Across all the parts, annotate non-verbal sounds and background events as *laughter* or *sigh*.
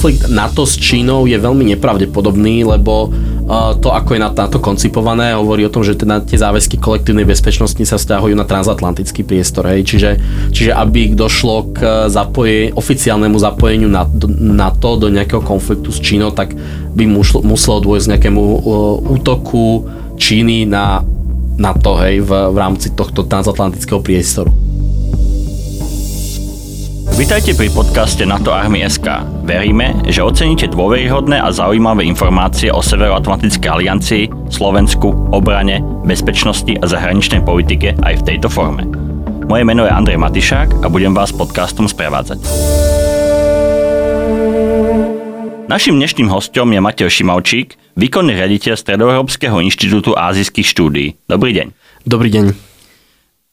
konflikt NATO s Čínou je veľmi nepravdepodobný, lebo to, ako je na to koncipované, hovorí o tom, že teda tie záväzky kolektívnej bezpečnosti sa vzťahujú na transatlantický priestor. Hej. Čiže, čiže aby došlo k zapoje, oficiálnemu zapojeniu na, to do nejakého konfliktu s Čínou, tak by muselo, muselo dôjsť nejakému uh, útoku Číny na, na to hej, v, v rámci tohto transatlantického priestoru. Vitajte pri podcaste NATO Army SK. Veríme, že oceníte dôveryhodné a zaujímavé informácie o Severoatlantickej aliancii, Slovensku, obrane, bezpečnosti a zahraničnej politike aj v tejto forme. Moje meno je Andrej Matišák a budem vás podcastom sprevádzať. Našim dnešným hostom je Matej Šimovčík, výkonný riaditeľ Stredoeurópskeho inštitútu ázijských štúdií. Dobrý deň. Dobrý deň.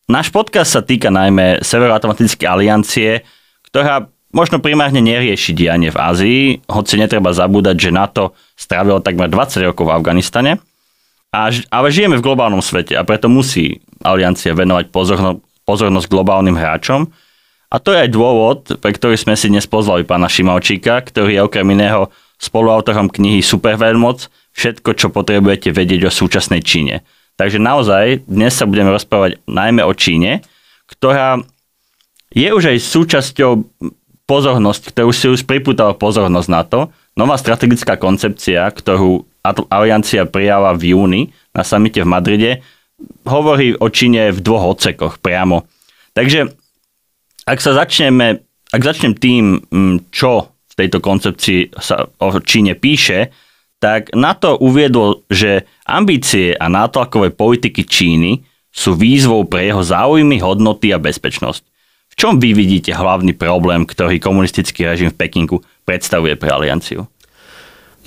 Náš podcast sa týka najmä Severoatlantickej aliancie, ktorá možno primárne nerieši dianie v Ázii, hoci netreba zabúdať, že NATO strávilo takmer 20 rokov v Afganistane. A, ale žijeme v globálnom svete a preto musí aliancia venovať pozorno, pozornosť globálnym hráčom. A to je aj dôvod, pre ktorý sme si dnes pozvali pána Šimovčíka, ktorý je okrem iného spoluautorom knihy Superveľmoc, všetko, čo potrebujete vedieť o súčasnej Číne. Takže naozaj dnes sa budeme rozprávať najmä o Číne, ktorá je už aj súčasťou pozornosť, ktorú si už pripútala pozornosť na to, nová strategická koncepcia, ktorú Aliancia prijala v júni na samite v Madride, hovorí o Číne v dvoch odsekoch priamo. Takže ak sa začneme, ak začnem tým, mm, čo v tejto koncepcii sa o Číne píše, tak na to uviedol, že ambície a nátlakové politiky Číny sú výzvou pre jeho záujmy, hodnoty a bezpečnosť čom vy vidíte hlavný problém, ktorý komunistický režim v Pekingu predstavuje pre alianciu?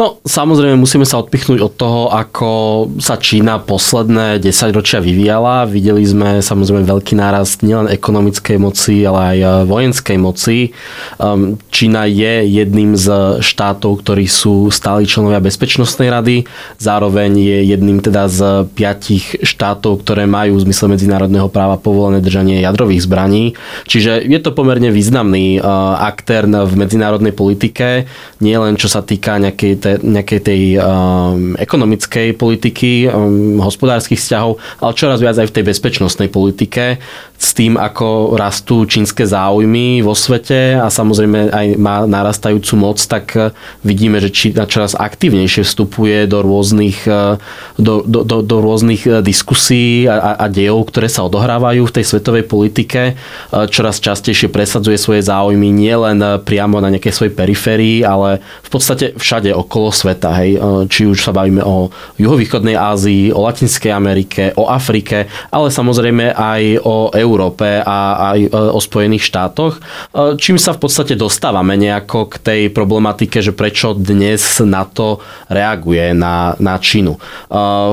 No, samozrejme musíme sa odpichnúť od toho, ako sa Čína posledné 10 ročia vyvíjala. Videli sme samozrejme veľký nárast nielen ekonomickej moci, ale aj e, vojenskej moci. Ehm, Čína je jedným z štátov, ktorí sú stáli členovia Bezpečnostnej rady. Zároveň je jedným teda z piatich štátov, ktoré majú v zmysle medzinárodného práva povolené držanie jadrových zbraní. Čiže je to pomerne významný e, aktér v medzinárodnej politike, nie len čo sa týka nejakej nejakej tej um, ekonomickej politiky, um, hospodárskych vzťahov, ale čoraz viac aj v tej bezpečnostnej politike s tým, ako rastú čínske záujmy vo svete a samozrejme aj má narastajúcu moc, tak uh, vidíme, že Čína čoraz aktívnejšie vstupuje do rôznych, uh, do, do, do, do rôznych uh, diskusí a, a dejov, ktoré sa odohrávajú v tej svetovej politike. Čoraz častejšie presadzuje svoje záujmy nielen priamo na nejakej svojej periférii, ale v podstate všade okolo okolo sveta. Hej. Či už sa bavíme o juhovýchodnej Ázii, o Latinskej Amerike, o Afrike, ale samozrejme aj o Európe a aj e, o Spojených štátoch. E, čím sa v podstate dostávame nejako k tej problematike, že prečo dnes na to reaguje na, na Čínu. E,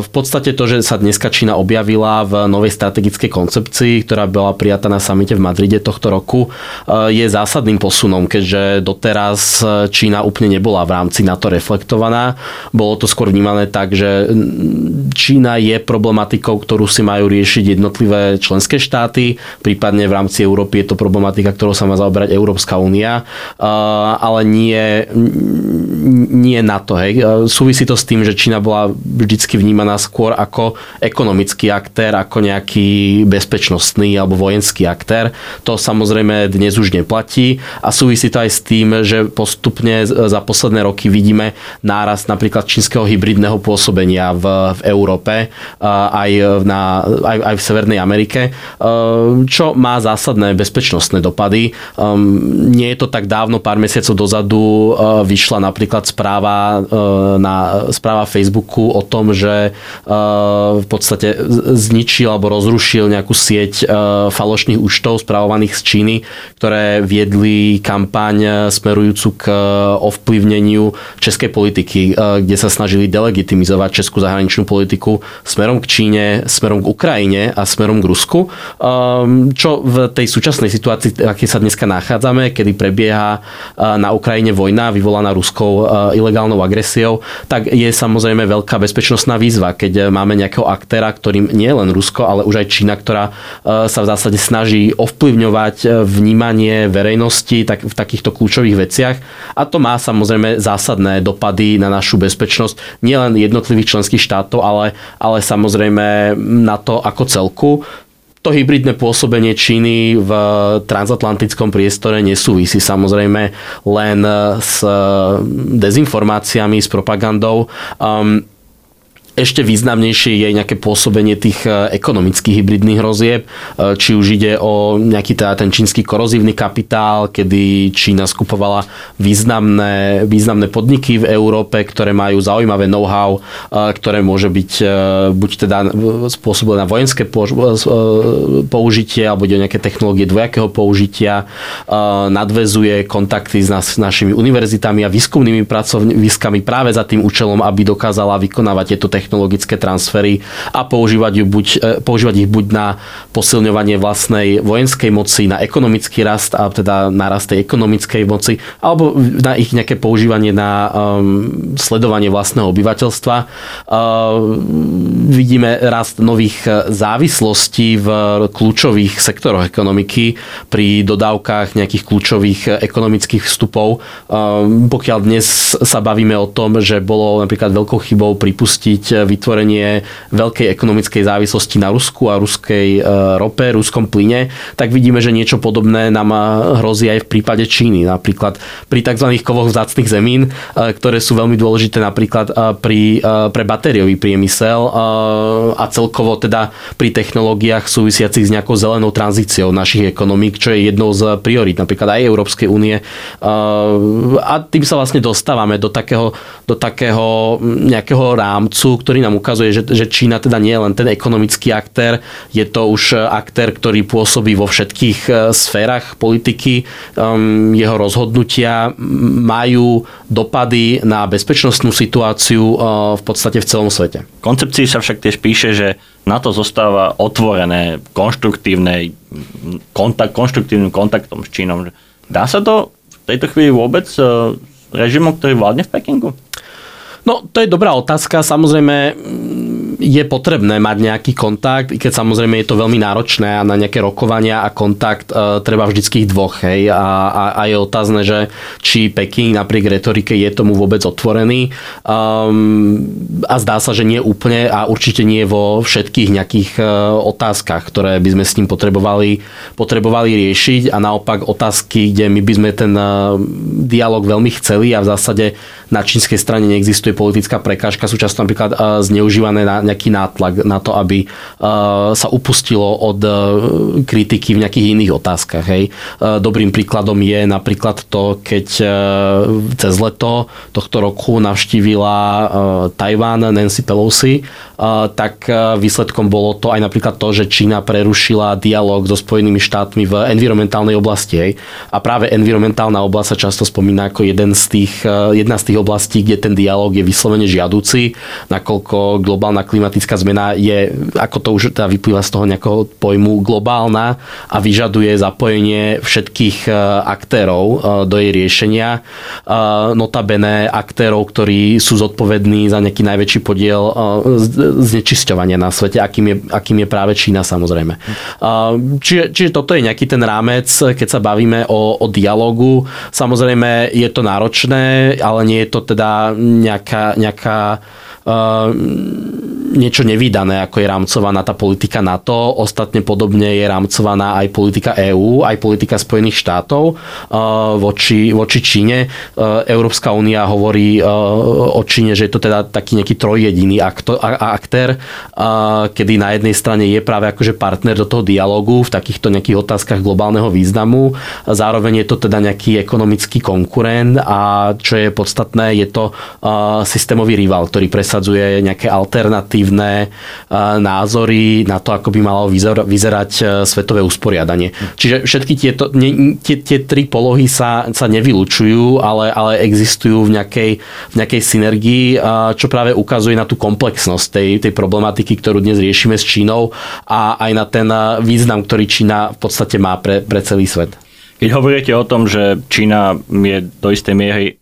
v podstate to, že sa dneska Čína objavila v novej strategickej koncepcii, ktorá bola prijatá na samite v Madride tohto roku, je zásadným posunom, keďže doteraz Čína úplne nebola v rámci NATO reflektovaná. Bolo to skôr vnímané tak, že Čína je problematikou, ktorú si majú riešiť jednotlivé členské štáty, prípadne v rámci Európy je to problematika, ktorou sa má zaoberať Európska únia, ale nie, nie na to. Hej. Súvisí to s tým, že Čína bola vždycky vnímaná skôr ako ekonomický aktér, ako nejaký bezpečnostný alebo vojenský aktér. To samozrejme dnes už neplatí a súvisí to aj s tým, že postupne za posledné roky vidíme nárast napríklad čínskeho hybridného pôsobenia v, v Európe, aj, na, aj, aj v Severnej Amerike, čo má zásadné bezpečnostné dopady. Nie je to tak dávno, pár mesiacov dozadu vyšla napríklad správa na správa Facebooku o tom, že v podstate zničil alebo rozrušil nejakú sieť falošných účtov spravovaných z Číny, ktoré viedli kampaň smerujúcu k ovplyvneniu Českej čínskej politiky, kde sa snažili delegitimizovať českú zahraničnú politiku smerom k Číne, smerom k Ukrajine a smerom k Rusku. Čo v tej súčasnej situácii, aké sa dneska nachádzame, kedy prebieha na Ukrajine vojna vyvolaná ruskou ilegálnou agresiou, tak je samozrejme veľká bezpečnostná výzva, keď máme nejakého aktéra, ktorým nie len Rusko, ale už aj Čína, ktorá sa v zásade snaží ovplyvňovať vnímanie verejnosti tak, v takýchto kľúčových veciach. A to má samozrejme zásadné dopady na našu bezpečnosť nielen jednotlivých členských štátov, ale, ale samozrejme na to ako celku to hybridné pôsobenie Číny v transatlantickom priestore nesúvisí samozrejme len s dezinformáciami, s propagandou. Um, ešte významnejšie je nejaké pôsobenie tých e, ekonomických hybridných hrozieb, e, či už ide o nejaký teda ten čínsky korozívny kapitál, kedy Čína skupovala významné, významné podniky v Európe, ktoré majú zaujímavé know-how, e, ktoré môže byť buď teda spôsobené na vojenské použitie, alebo ide o nejaké technológie dvojakého použitia, nadvezuje kontakty s, našimi univerzitami a výskumnými pracoviskami práve za tým účelom, aby dokázala vykonávať tieto technológie technologické transfery a používať, ju buď, e, používať ich buď na posilňovanie vlastnej vojenskej moci, na ekonomický rast a teda na rast tej ekonomickej moci, alebo na ich nejaké používanie na um, sledovanie vlastného obyvateľstva. Uh, vidíme rast nových závislostí v kľúčových sektoroch ekonomiky pri dodávkach nejakých kľúčových ekonomických vstupov. Um, pokiaľ dnes sa bavíme o tom, že bolo napríklad veľkou chybou pripustiť vytvorenie veľkej ekonomickej závislosti na Rusku a ruskej e, rope, ruskom plyne, tak vidíme, že niečo podobné nám e, hrozí aj v prípade Číny. Napríklad pri tzv. kovoch vzácných zemín, e, ktoré sú veľmi dôležité napríklad pri, pre batériový priemysel a celkovo teda pri technológiách súvisiacich s nejakou zelenou tranzíciou našich ekonomík, čo je jednou z priorít napríklad aj Európskej únie. A tým sa vlastne dostávame do takého, do takého nejakého rámcu, ktorý nám ukazuje, že, že Čína teda nie je len ten ekonomický aktér, je to už aktér, ktorý pôsobí vo všetkých e, sférach politiky. Um, jeho rozhodnutia majú dopady na bezpečnostnú situáciu uh, v podstate v celom svete. V koncepcii sa však tiež píše, že na to zostáva otvorené, konštruktívne, kontakt, konštruktívnym kontaktom s Čínom. Dá sa to v tejto chvíli vôbec režimu, ktorý vládne v Pekingu? No, to je dobrá otázka. Samozrejme, je potrebné mať nejaký kontakt, i keď samozrejme je to veľmi náročné a na nejaké rokovania a kontakt e, treba vždycky dvoch. Hej, a, a, a je otázne, že či Peking napriek retorike je tomu vôbec otvorený. Um, a zdá sa, že nie úplne a určite nie vo všetkých nejakých e, otázkach, ktoré by sme s ním potrebovali, potrebovali riešiť a naopak otázky, kde my by sme ten e, dialog veľmi chceli a v zásade na čínskej strane neexistuje politická prekážka, sú často napríklad e, zneužívané na nejaký nátlak na to, aby e, sa upustilo od e, kritiky v nejakých iných otázkach. Hej. Dobrým príkladom je napríklad to, keď cez leto tohto roku navštívila Tajván Nancy Pelosi, tak výsledkom bolo to aj napríklad to, že Čína prerušila dialog so Spojenými štátmi v environmentálnej oblasti. A práve environmentálna oblasť sa často spomína ako jeden z tých, jedna z tých oblastí, kde ten dialog je vyslovene žiaduci, nakoľko globálna klimatická zmena je, ako to už teda vyplýva z toho nejakého pojmu, globálna a vyžaduje zapojenie všetkých aktérov do jej riešenia. Notabene aktérov, ktorí sú zodpovední za nejaký najväčší podiel znečisťovania na svete, akým je, akým je práve Čína samozrejme. Čiže, čiže toto je nejaký ten rámec, keď sa bavíme o, o dialogu. Samozrejme je to náročné, ale nie je to teda nejaká, nejaká niečo nevydané, ako je rámcovaná tá politika NATO. Ostatne podobne je rámcovaná aj politika EÚ, aj politika Spojených štátov uh, voči, voči Číne. Uh, Európska únia hovorí uh, o Číne, že je to teda taký nejaký trojjediný aktér, kedy na jednej strane je práve akože partner do toho dialogu v takýchto nejakých otázkach globálneho významu. Zároveň je to teda nejaký ekonomický konkurent a čo je podstatné, je to systémový rival, ktorý presadzuje nejaké alternatívne názory na to, ako by malo vyzerať svetové usporiadanie. Čiže všetky tieto, nie, tie, tie tri polohy sa, sa nevylučujú, ale, ale existujú v nejakej, v nejakej synergii, čo práve ukazuje na tú komplexnosť tej, tej problematiky, ktorú dnes riešime s Čínou a aj na ten význam, ktorý Čína v podstate má pre, pre celý svet. Keď hovoríte o tom, že Čína je do istej miery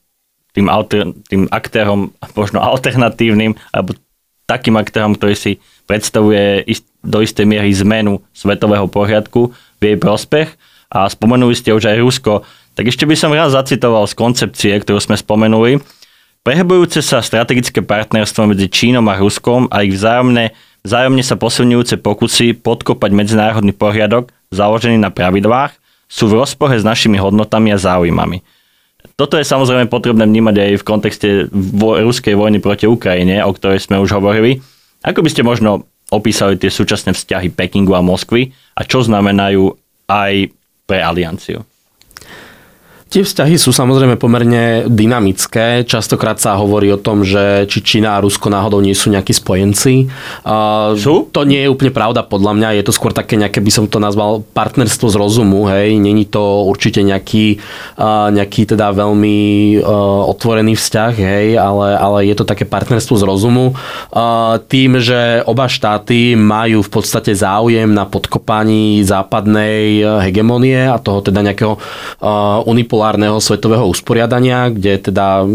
tým, alter, tým aktérom možno alternatívnym, alebo takým aktérom, ktorý si predstavuje ist, do istej miery zmenu svetového poriadku v jej prospech a spomenuli ste už aj Rusko, tak ešte by som raz zacitoval z koncepcie, ktorú sme spomenuli. Prehbujúce sa strategické partnerstvo medzi Čínom a Ruskom a ich vzájomne, vzájomne sa posilňujúce pokusy podkopať medzinárodný poriadok založený na pravidlách, sú v rozpore s našimi hodnotami a záujmami. Toto je samozrejme potrebné vnímať aj v kontexte vo, ruskej vojny proti Ukrajine, o ktorej sme už hovorili. Ako by ste možno opísali tie súčasné vzťahy Pekingu a Moskvy a čo znamenajú aj pre alianciu? Tie vzťahy sú samozrejme pomerne dynamické. Častokrát sa hovorí o tom, že či Čína a Rusko náhodou nie sú nejakí spojenci. Sú? To nie je úplne pravda podľa mňa. Je to skôr také nejaké, by som to nazval, partnerstvo z rozumu. Hej. Není to určite nejaký, nejaký teda veľmi otvorený vzťah, hej, ale, ale je to také partnerstvo z rozumu. Tým, že oba štáty majú v podstate záujem na podkopaní západnej hegemonie a toho teda nejakého unipolárneho multipolárneho svetového usporiadania, kde teda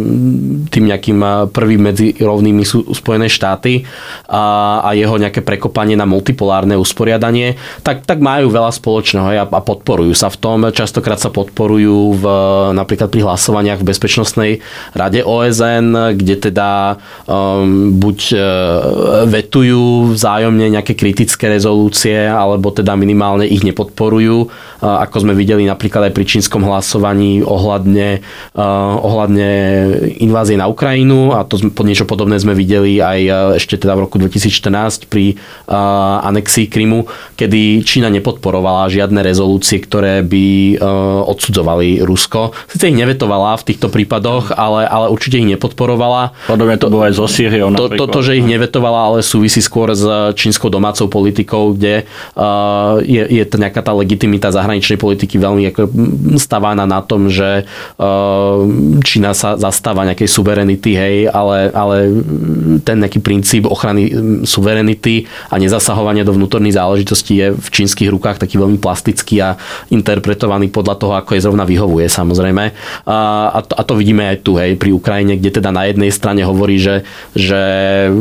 tým nejakým prvým medzi rovnými sú Spojené štáty a, a jeho nejaké prekopanie na multipolárne usporiadanie, tak, tak majú veľa spoločného a, a podporujú sa v tom. Častokrát sa podporujú v, napríklad pri hlasovaniach v Bezpečnostnej rade OSN, kde teda um, buď uh, vetujú vzájomne nejaké kritické rezolúcie, alebo teda minimálne ich nepodporujú, ako sme videli napríklad aj pri čínskom hlasovaní ohľadne, uh, ohľadne invázie na Ukrajinu a to pod niečo podobné sme videli aj uh, ešte teda v roku 2014 pri uh, anexii Krymu, kedy Čína nepodporovala žiadne rezolúcie, ktoré by odsudzovali Rusko. Sice ich nevetovala v týchto prípadoch, ale, ale určite ich nepodporovala. Podobne to bolo aj so Sýriou to, to, to, že ich nevetovala, ale súvisí skôr s čínskou domácou politikou, kde je, je to nejaká tá legitimita zahraničnej politiky veľmi ako stavána na tom, že uh, Čína sa zastáva nejakej suverenity, hej, ale, ale ten nejaký princíp ochrany suverenity a nezasahovania do vnútorných záležitostí je v čínskych rukách taký veľmi plastický a interpretovaný podľa toho, ako je zrovna vyhovuje samozrejme. A, to, a to vidíme aj tu, hej, pri Ukrajine, kde teda na jednej strane hovorí, že, že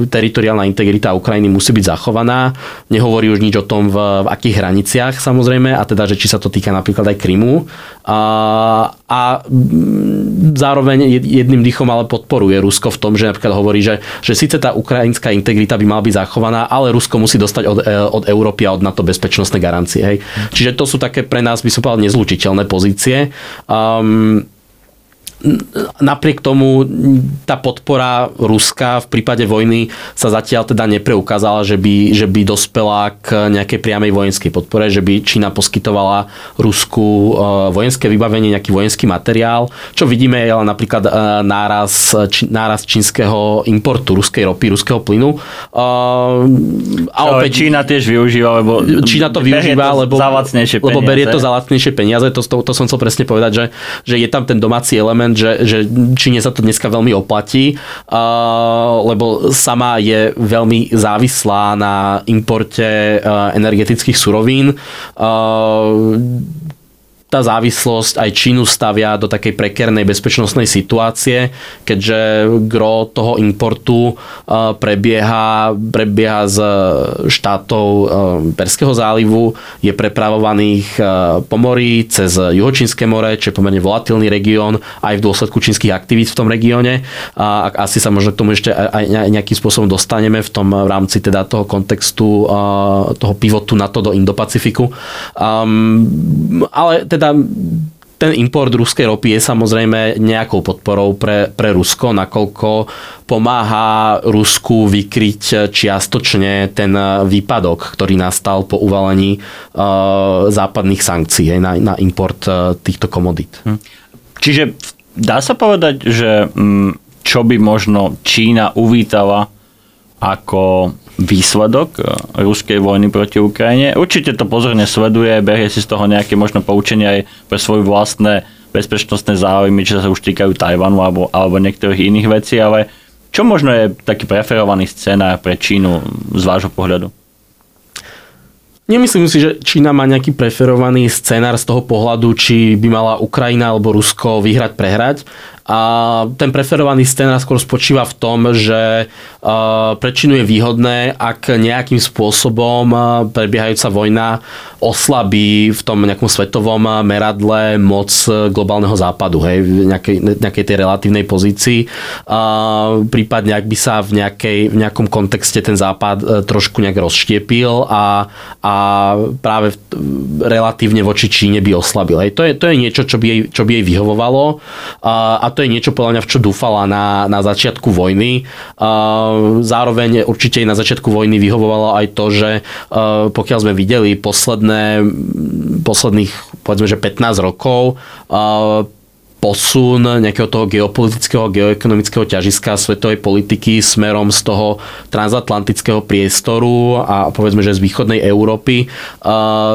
teritoriálna integrita Ukrajiny musí byť zachovaná. Nehovorí už nič o tom, v, v akých hraniciach samozrejme, a teda, že či sa to týka napríklad aj Krymu. A, a zároveň jedným dýchom ale podporuje Rusko v tom, že napríklad hovorí, že, že síce tá ukrajinská integrita by mala byť zachovaná, ale Rusko musí dostať od, e, od Európy a od NATO bezpečnostné garancie. Hej. Čiže to sú také pre nás, by som povedal, nezlučiteľné pozície. Um, napriek tomu tá podpora Ruska v prípade vojny sa zatiaľ teda nepreukázala, že by, že by dospela k nejakej priamej vojenskej podpore, že by Čína poskytovala Rusku e, vojenské vybavenie, nejaký vojenský materiál. Čo vidíme je napríklad e, náraz, či, náraz čínskeho importu ruskej ropy, ruského plynu. E, a opäť, Čína tiež využíva, lebo Čína to využíva, to lebo, lebo berie to za lacnejšie peniaze. To, to, to som chcel presne povedať, že, že je tam ten domáci element argument, že, že Číne sa to dneska veľmi oplatí, uh, lebo sama je veľmi závislá na importe uh, energetických surovín. Uh, tá závislosť aj Čínu stavia do takej prekernej bezpečnostnej situácie, keďže gro toho importu uh, prebieha, prebieha z štátov uh, Perského zálivu, je prepravovaných po mori cez Juhočínske more, čo je pomerne volatilný región, aj v dôsledku čínskych aktivít v tom regióne. A asi sa možno k tomu ešte aj nejakým spôsobom dostaneme v tom v rámci teda toho kontextu toho pivotu NATO do Indopacifiku. Um, ale teda teda ten import ruskej ropy je samozrejme nejakou podporou pre, pre Rusko, nakoľko pomáha Rusku vykryť čiastočne ten výpadok, ktorý nastal po uvalení uh, západných sankcií na, na import uh, týchto komodít. Hm. Čiže dá sa povedať, že um, čo by možno Čína uvítala ako výsledok ruskej vojny proti Ukrajine. Určite to pozorne sleduje, berie si z toho nejaké možno poučenia aj pre svoje vlastné bezpečnostné záujmy, či sa už týkajú Tajvanu alebo, alebo niektorých iných vecí, ale čo možno je taký preferovaný scenár pre Čínu z vášho pohľadu? Nemyslím si, že Čína má nejaký preferovaný scenár z toho pohľadu, či by mala Ukrajina alebo Rusko vyhrať, prehrať. A ten preferovaný scenár skôr spočíva v tom, že pre Čínu je výhodné, ak nejakým spôsobom prebiehajúca vojna oslabí v tom nejakom svetovom meradle moc globálneho západu, hej, v nejakej, nejakej tej relatívnej pozícii. Prípadne, ak by sa v, nejakej, v nejakom kontexte ten západ e, trošku nejak rozštiepil a, a práve relatívne voči Číne by oslabil. Hej. To, je, to je niečo, čo by jej, čo by jej vyhovovalo a, a to je niečo, podľa mňa, v čo dúfala na, na začiatku vojny. Zároveň určite aj na začiatku vojny vyhovovalo aj to, že pokiaľ sme videli posledné, posledných povedzme, že 15 rokov, posun nejakého toho geopolitického, geoekonomického ťažiska svetovej politiky smerom z toho transatlantického priestoru a povedzme, že z východnej Európy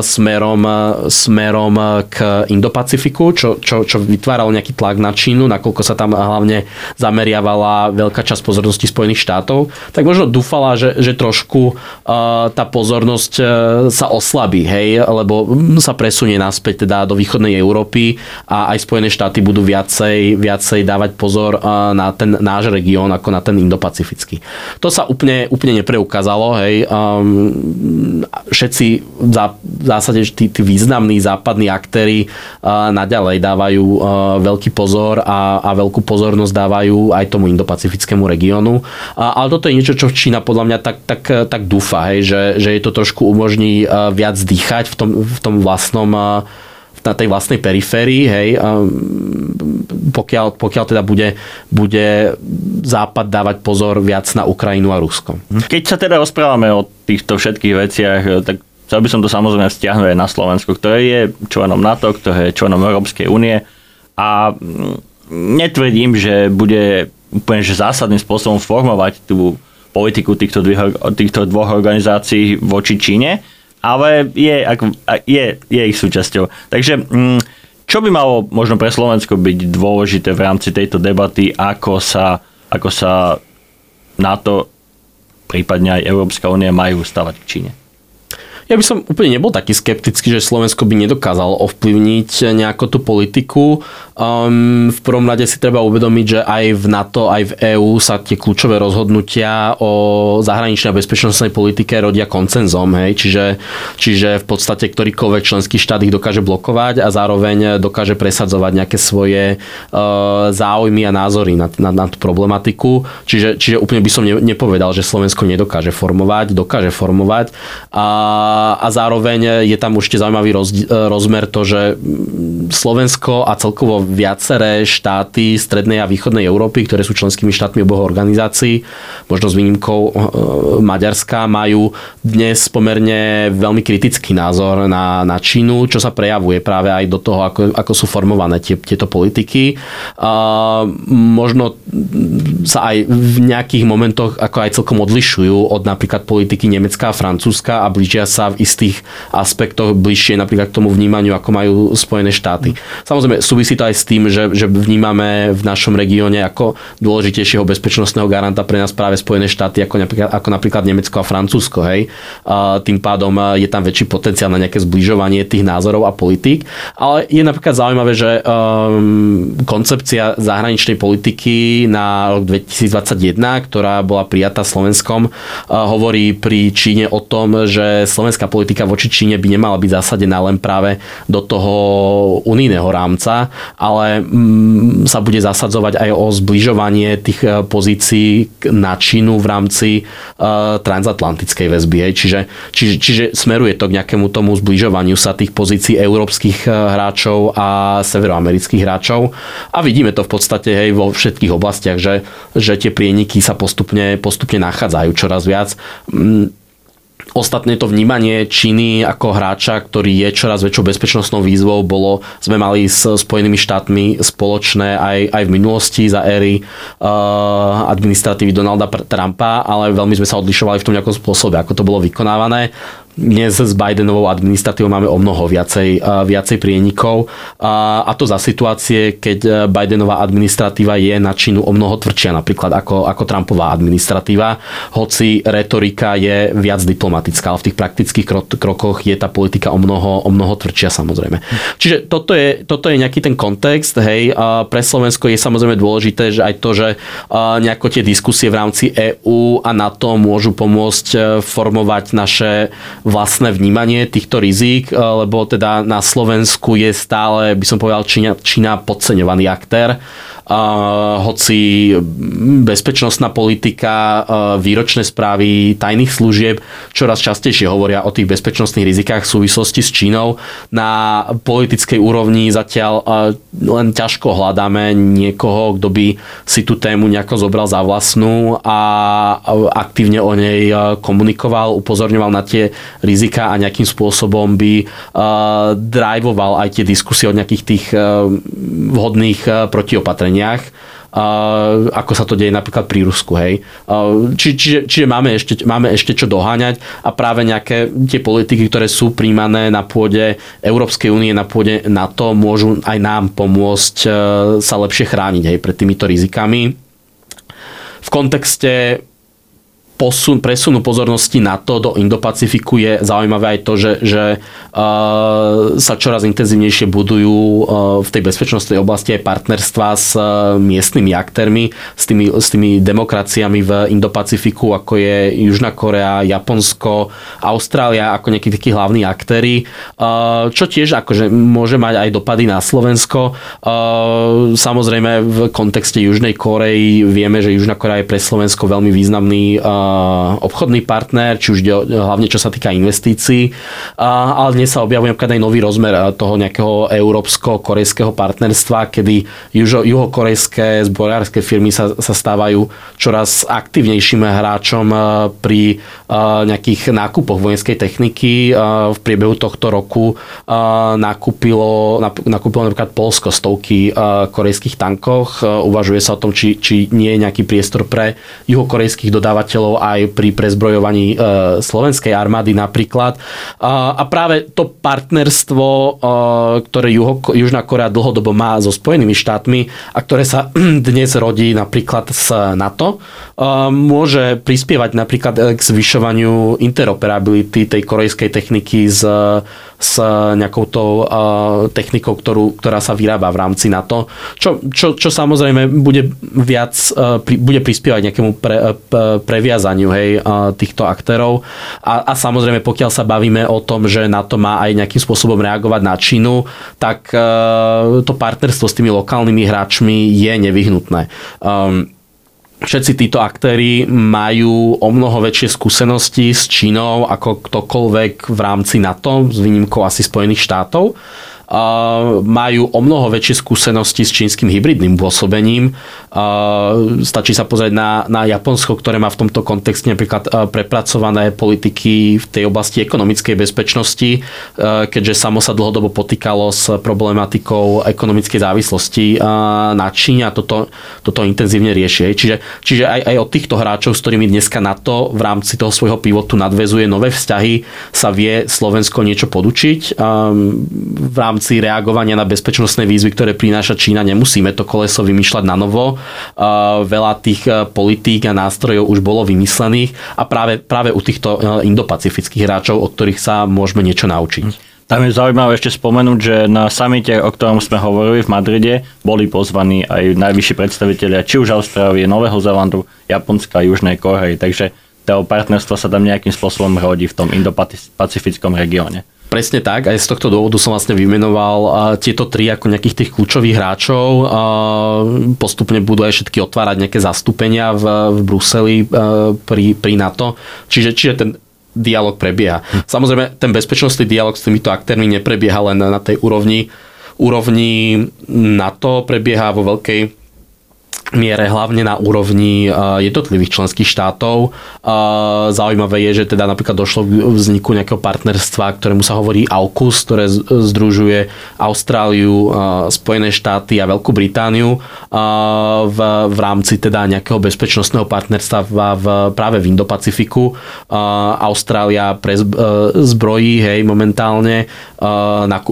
smerom, smerom k Indopacifiku, čo, čo, čo vytváralo nejaký tlak na Čínu, nakoľko sa tam hlavne zameriavala veľká časť pozornosti Spojených štátov, tak možno dúfala, že, že trošku tá pozornosť sa oslabí, hej, lebo sa presunie naspäť teda do východnej Európy a aj Spojené štáty budú budú viacej, viacej dávať pozor na ten náš región ako na ten indopacifický. To sa úplne, úplne nepreukázalo. Hej. Všetci v zásade tí, tí významní západní aktéry naďalej dávajú veľký pozor a, a veľkú pozornosť dávajú aj tomu indopacifickému regiónu. Ale toto je niečo, čo Čína podľa mňa tak, tak, tak dúfa, hej, že, že je to trošku umožní viac dýchať v tom, v tom vlastnom na tej vlastnej periférii, hej, pokiaľ, pokiaľ teda bude, bude Západ dávať pozor viac na Ukrajinu a Rusko. Keď sa teda rozprávame o týchto všetkých veciach, tak chcel by som to samozrejme stiahnuť na Slovensko, ktoré je členom NATO, ktoré je členom Európskej únie a netvrdím, že bude úplne že zásadným spôsobom formovať tú politiku týchto, dvoch, týchto dvoch organizácií voči Číne, ale je, je, je ich súčasťou. Takže mm, čo by malo možno pre Slovensko byť dôležité v rámci tejto debaty, ako sa, ako sa NATO, prípadne aj Európska únia majú stavať k Číne? Ja by som úplne nebol taký skeptický, že Slovensko by nedokázalo ovplyvniť nejako tú politiku. Um, v prvom rade si treba uvedomiť, že aj v NATO, aj v EÚ sa tie kľúčové rozhodnutia o zahraničnej a bezpečnostnej politike rodia koncenzom. Hej? Čiže, čiže v podstate ktorýkoľvek členský štát ich dokáže blokovať a zároveň dokáže presadzovať nejaké svoje uh, záujmy a názory na, na, na tú problematiku. Čiže, čiže úplne by som ne, nepovedal, že Slovensko nedokáže formovať, dokáže formovať. A a zároveň je tam určite zaujímavý roz, rozmer to, že Slovensko a celkovo viaceré štáty strednej a východnej Európy, ktoré sú členskými štátmi oboch organizácií, možno s výnimkou e, Maďarska, majú dnes pomerne veľmi kritický názor na, na Čínu, čo sa prejavuje práve aj do toho, ako, ako sú formované tie, tieto politiky. A možno sa aj v nejakých momentoch ako aj celkom odlišujú od napríklad politiky Nemecka a Francúzska a blížia sa sa v istých aspektoch bližšie napríklad k tomu vnímaniu, ako majú Spojené štáty. Samozrejme, súvisí to aj s tým, že, že vnímame v našom regióne ako dôležitejšieho bezpečnostného garanta pre nás práve Spojené štáty ako napríklad, ako napríklad Nemecko a Francúzsko. Hej. A tým pádom je tam väčší potenciál na nejaké zbližovanie tých názorov a politík. Ale je napríklad zaujímavé, že um, koncepcia zahraničnej politiky na rok 2021, ktorá bola prijatá Slovenskom, uh, hovorí pri Číne o tom, že Slovensko slovenská politika voči Číne by nemala byť zasadená len práve do toho unijného rámca, ale mm, sa bude zasadzovať aj o zbližovanie tých e, pozícií na Čínu v rámci uh, transatlantickej väzby. Čiže, čiže, čiže smeruje to k nejakému tomu zbližovaniu sa tých pozícií európskych e, hráčov a severoamerických hráčov. A vidíme to v podstate hej, vo všetkých oblastiach, že, že tie prieniky sa postupne, postupne nachádzajú čoraz viac. Ostatné to vnímanie Číny ako hráča, ktorý je čoraz väčšou bezpečnostnou výzvou, bolo, sme mali s Spojenými štátmi spoločné aj, aj v minulosti za éry uh, administratívy Donalda Trumpa, ale veľmi sme sa odlišovali v tom nejakom spôsobe, ako to bolo vykonávané dnes s Bidenovou administratívou máme o mnoho viacej, viacej prienikov. A to za situácie, keď e, Bidenová administratíva je na Čínu o mnoho tvrdšia napríklad ako, ako Trumpová administratíva, hoci retorika je viac diplomatická, ale v tých praktických krokoch je tá politika o mnoho, o mnoho tvrdšia samozrejme. Čiže toto je, toto je nejaký ten kontext, hej, pre Slovensko je samozrejme dôležité, že aj to, že nejako tie diskusie v rámci EÚ a NATO môžu pomôcť e, formovať naše vlastné vnímanie týchto rizík, eh, lebo teda na Slovensku je stále, by som povedal, Čína, Čína podceňovaný aktér hoci bezpečnostná politika, výročné správy tajných služieb čoraz častejšie hovoria o tých bezpečnostných rizikách v súvislosti s Čínou. Na politickej úrovni zatiaľ len ťažko hľadáme niekoho, kto by si tú tému nejako zobral za vlastnú a aktívne o nej komunikoval, upozorňoval na tie rizika a nejakým spôsobom by drivoval aj tie diskusie o nejakých tých vhodných protiopatrení opatreniach, ako sa to deje napríklad pri Rusku. Hej. Či, čiže čiže máme, ešte, máme ešte čo doháňať a práve nejaké tie politiky, ktoré sú príjmané na pôde Európskej únie, na pôde NATO, môžu aj nám pomôcť e, sa lepšie chrániť hej, pred týmito rizikami. V kontexte posun, presunu pozornosti na to do Indo-Pacifiku je zaujímavé aj to, že, že uh, sa čoraz intenzívnejšie budujú uh, v tej bezpečnostnej oblasti aj partnerstva s uh, miestnymi aktérmi, s tými, s tými demokraciami v Indo-Pacifiku, ako je Južná Korea, Japonsko, Austrália, ako nejakí takí hlavní aktéry, uh, čo tiež akože môže mať aj dopady na Slovensko. Uh, samozrejme v kontexte Južnej Korei vieme, že Južná Korea je pre Slovensko veľmi významný uh, obchodný partner, či už hlavne čo sa týka investícií, ale dnes sa objavuje napríklad aj nový rozmer toho nejakého európsko-korejského partnerstva, kedy južo, juhokorejské zborárske firmy sa, sa stávajú čoraz aktívnejším hráčom pri nejakých nákupoch vojenskej techniky. V priebehu tohto roku nakúpilo, nakúpilo napríklad Polsko stovky korejských tankoch. Uvažuje sa o tom, či, či nie je nejaký priestor pre juhokorejských dodávateľov aj pri prezbrojovaní e, slovenskej armády napríklad. A práve to partnerstvo, e, ktoré Juho, Južná Korea dlhodobo má so Spojenými štátmi a ktoré sa *clears throat* dnes rodí napríklad z NATO, e, môže prispievať napríklad k zvyšovaniu interoperability tej korejskej techniky s, s nejakou tou technikou, ktorú, ktorá sa vyrába v rámci NATO, čo, čo, čo samozrejme bude viac, bude prispievať nejakému pre, previazaniu viazaniu hej, týchto aktérov. A, a samozrejme, pokiaľ sa bavíme o tom, že na to má aj nejakým spôsobom reagovať na Čínu, tak e, to partnerstvo s tými lokálnymi hráčmi je nevyhnutné. Um, všetci títo aktéry majú o mnoho väčšie skúsenosti s Čínou ako ktokoľvek v rámci NATO, s výnimkou asi Spojených štátov majú o mnoho väčšie skúsenosti s čínskym hybridným pôsobením. Stačí sa pozrieť na, na Japonsko, ktoré má v tomto kontexte napríklad prepracované politiky v tej oblasti ekonomickej bezpečnosti, keďže samo sa dlhodobo potýkalo s problematikou ekonomickej závislosti na Číne a toto, toto intenzívne rieši. Čiže, čiže aj, aj od týchto hráčov, s ktorými dneska NATO v rámci toho svojho pivotu nadvezuje nové vzťahy, sa vie Slovensko niečo podučiť. V rámci rámci reagovania na bezpečnostné výzvy, ktoré prináša Čína, nemusíme to koleso vymýšľať na novo. Veľa tých e, politík a nástrojov už bolo vymyslených a práve, práve u týchto e, indopacifických hráčov, od ktorých sa môžeme niečo naučiť. Tam je zaujímavé ešte spomenúť, že na samite, o ktorom sme hovorili v Madride, boli pozvaní aj najvyšší predstavitelia či už Austrálie, Nového Zelandu, Japonska a Južnej Korei. Takže to partnerstvo sa tam nejakým spôsobom rodí v tom indopacifickom regióne. Presne tak, aj z tohto dôvodu som vlastne vymenoval tieto tri ako nejakých tých kľúčových hráčov. Postupne budú aj všetky otvárať nejaké zastúpenia v, v Bruseli pri, pri NATO. Čiže, čiže ten dialog prebieha. Samozrejme, ten bezpečnostný dialog s týmito aktérmi neprebieha len na tej úrovni, úrovni NATO, prebieha vo veľkej miere hlavne na úrovni jednotlivých členských štátov. Zaujímavé je, že teda napríklad došlo k vzniku nejakého partnerstva, ktorému sa hovorí AUKUS, ktoré združuje Austráliu, Spojené štáty a Veľkú Britániu v, rámci teda nejakého bezpečnostného partnerstva v, práve v Indo-Pacifiku. Austrália pre zbrojí, hej, momentálne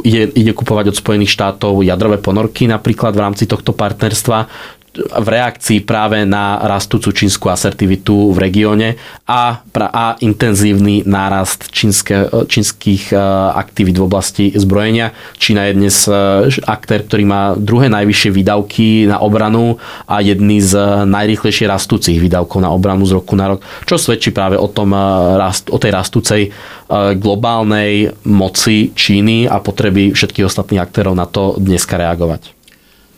ide, ide kupovať od Spojených štátov jadrové ponorky napríklad v rámci tohto partnerstva, v reakcii práve na rastúcu čínsku asertivitu v regióne a, a intenzívny nárast čínske, čínskych e, aktivít v oblasti zbrojenia. Čína je dnes e, aktér, ktorý má druhé najvyššie výdavky na obranu a jedný z najrýchlejšie rastúcich výdavkov na obranu z roku na rok, čo svedčí práve o, tom, e, o tej rastúcej globálnej moci Číny a potreby všetkých ostatných aktérov na to dneska reagovať.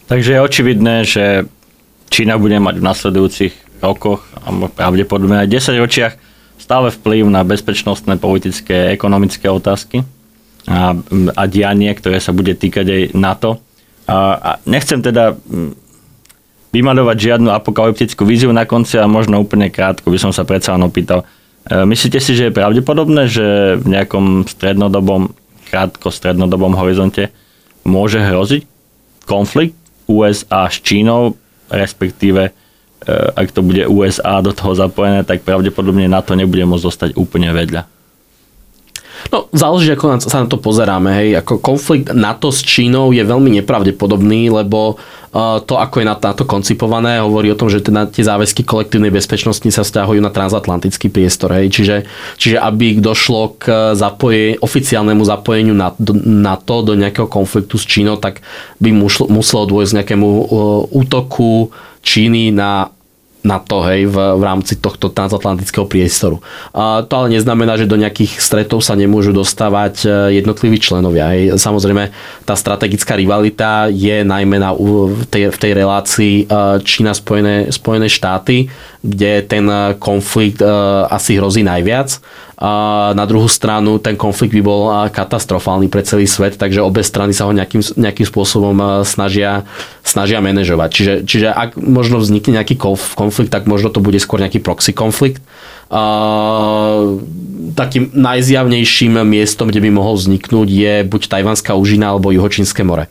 Takže je očividné, že Čína bude mať v nasledujúcich rokoch a pravdepodobne aj 10 ročiach stále vplyv na bezpečnostné, politické, ekonomické otázky a, a dianie, ktoré sa bude týkať aj NATO. A, a nechcem teda vymalovať žiadnu apokalyptickú víziu na konci a možno úplne krátko by som sa predsa len opýtal. E, myslíte si, že je pravdepodobné, že v nejakom strednodobom, krátko strednodobom horizonte môže hroziť konflikt USA s Čínou respektíve e, ak to bude USA do toho zapojené, tak pravdepodobne na to nebude môcť zostať úplne vedľa. No, záleží, ako sa na to pozeráme. Hej. Ako konflikt NATO s Čínou je veľmi nepravdepodobný, lebo to, ako je na, to koncipované, hovorí o tom, že teda tie záväzky kolektívnej bezpečnosti sa vzťahujú na transatlantický priestor. Hej. Čiže, čiže aby došlo k zapoje, oficiálnemu zapojeniu na, NATO do nejakého konfliktu s Čínou, tak by muselo, dôjsť nejakému uh, útoku Číny na na to, hej, v, v rámci tohto transatlantického priestoru. A to ale neznamená, že do nejakých stretov sa nemôžu dostávať e, jednotliví členovia. Hej. Samozrejme, tá strategická rivalita je najmä na, v, tej, v tej relácii e, Čína-Spojené Spojené štáty, kde ten e, konflikt asi hrozí najviac. A na druhú stranu ten konflikt by bol katastrofálny pre celý svet, takže obe strany sa ho nejakým, nejakým spôsobom snažia, snažia manažovať. Čiže, čiže ak možno vznikne nejaký konflikt, tak možno to bude skôr nejaký proxy konflikt. A, takým najzjavnejším miestom, kde by mohol vzniknúť je buď Tajvanská úžina alebo Juhočínske more.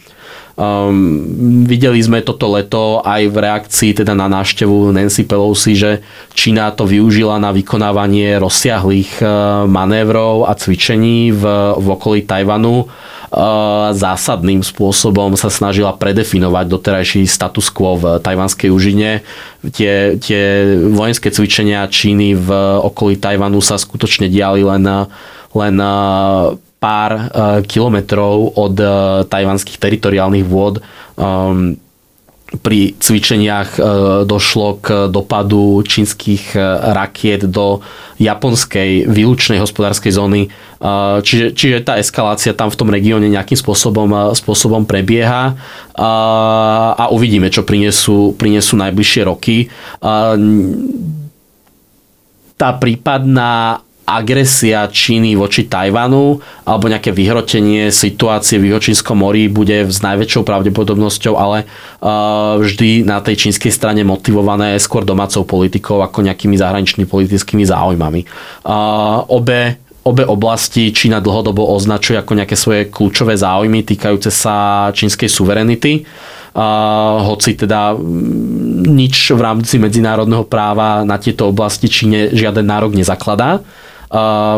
Um, videli sme toto leto aj v reakcii teda na návštevu Nancy Pelosi, že Čína to využila na vykonávanie rozsiahlých uh, manévrov a cvičení v, v okolí Tajvanu. Uh, zásadným spôsobom sa snažila predefinovať doterajší status quo v tajvanskej úžine. Tie, tie vojenské cvičenia Číny v okolí Tajvanu sa skutočne diali len, len uh, pár uh, kilometrov od uh, tajvanských teritoriálnych vôd. Um, pri cvičeniach došlo k dopadu čínskych rakiet do japonskej výlučnej hospodárskej zóny. Čiže, čiže tá eskalácia tam v tom regióne nejakým spôsobom, spôsobom prebieha a uvidíme, čo prinesú, prinesú najbližšie roky. Tá prípadná agresia Číny voči Tajvanu alebo nejaké vyhrotenie situácie v Juhočínskom mori bude s najväčšou pravdepodobnosťou, ale uh, vždy na tej čínskej strane motivované skôr domácou politikou ako nejakými zahraničnými politickými záujmami. Uh, obe obe oblasti Čína dlhodobo označuje ako nejaké svoje kľúčové záujmy týkajúce sa čínskej suverenity. Uh, hoci teda nič v rámci medzinárodného práva na tieto oblasti Číne žiaden nárok nezakladá.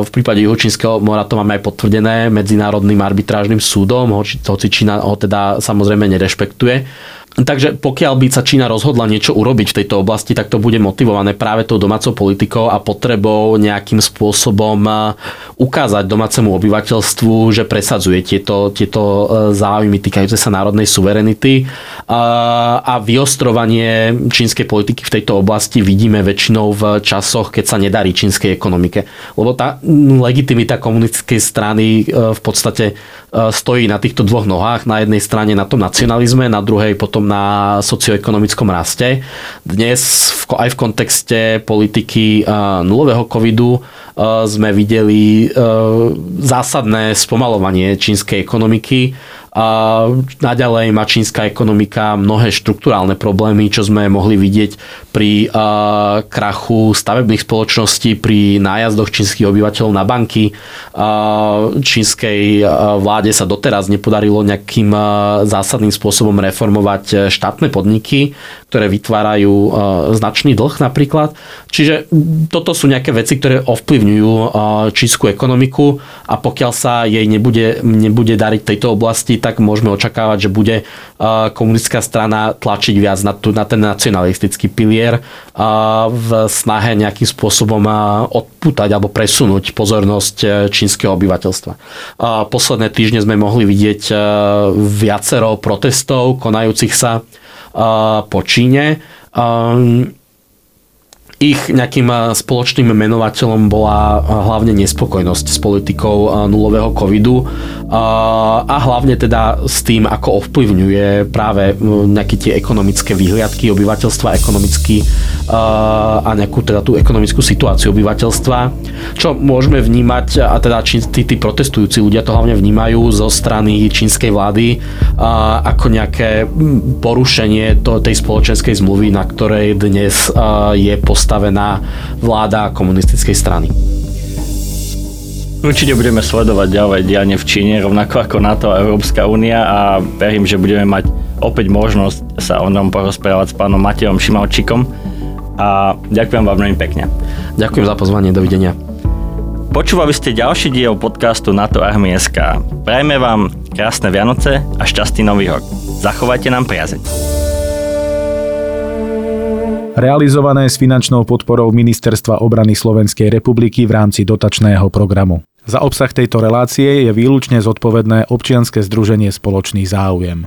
V prípade Juhočínskeho mora to máme aj potvrdené Medzinárodným arbitrážnym súdom, hoci Čína ho teda samozrejme nerešpektuje. Takže pokiaľ by sa Čína rozhodla niečo urobiť v tejto oblasti, tak to bude motivované práve tou domácou politikou a potrebou nejakým spôsobom ukázať domácemu obyvateľstvu, že presadzuje tieto, tieto e, záujmy týkajúce sa národnej suverenity a vyostrovanie čínskej politiky v tejto oblasti vidíme väčšinou v časoch, keď sa nedarí čínskej ekonomike. Lebo tá legitimita komunistickej strany e, v podstate e, stojí na týchto dvoch nohách. Na jednej strane na tom nacionalizme, na druhej potom na socioekonomickom raste. Dnes aj v kontexte politiky nulového covidu sme videli zásadné spomalovanie čínskej ekonomiky naďalej má čínska ekonomika mnohé štruktúrálne problémy, čo sme mohli vidieť pri krachu stavebných spoločností, pri nájazdoch čínskych obyvateľov na banky. Čínskej vláde sa doteraz nepodarilo nejakým zásadným spôsobom reformovať štátne podniky, ktoré vytvárajú značný dlh napríklad. Čiže toto sú nejaké veci, ktoré ovplyvňujú čínsku ekonomiku a pokiaľ sa jej nebude, nebude dariť tejto oblasti, tak môžeme očakávať, že bude komunistická strana tlačiť viac na, tu, na ten nacionalistický pilier v snahe nejakým spôsobom odputať alebo presunúť pozornosť e, čínskeho obyvateľstva. Posledné týždne sme mohli vidieť e, viacero protestov konajúcich sa po Číne ich nejakým eh, spoločným menovateľom bola eh, hlavne nespokojnosť s politikou eh, nulového covidu a hlavne teda s tým, ako ovplyvňuje práve nejaké tie ekonomické výhliadky obyvateľstva, ekonomicky a nejakú teda tú ekonomickú situáciu obyvateľstva, čo môžeme vnímať, a teda tí, tí protestujúci ľudia to hlavne vnímajú zo strany čínskej vlády ako nejaké hm, porušenie to, tej spoločenskej zmluvy, na ktorej dnes je postavená postavená vláda komunistickej strany. Určite budeme sledovať ďalej dianie v Číne, rovnako ako NATO a Európska únia a verím, že budeme mať opäť možnosť sa o tom porozprávať s pánom Matejom Šimalčikom a ďakujem vám veľmi pekne. Ďakujem za pozvanie, dovidenia. Počúvali ste ďalší diel podcastu NATO Armie.sk. Prajme vám krásne Vianoce a šťastný nový rok. Zachovajte nám priazeň realizované s finančnou podporou Ministerstva obrany Slovenskej republiky v rámci dotačného programu. Za obsah tejto relácie je výlučne zodpovedné občianske združenie Spoločný záujem.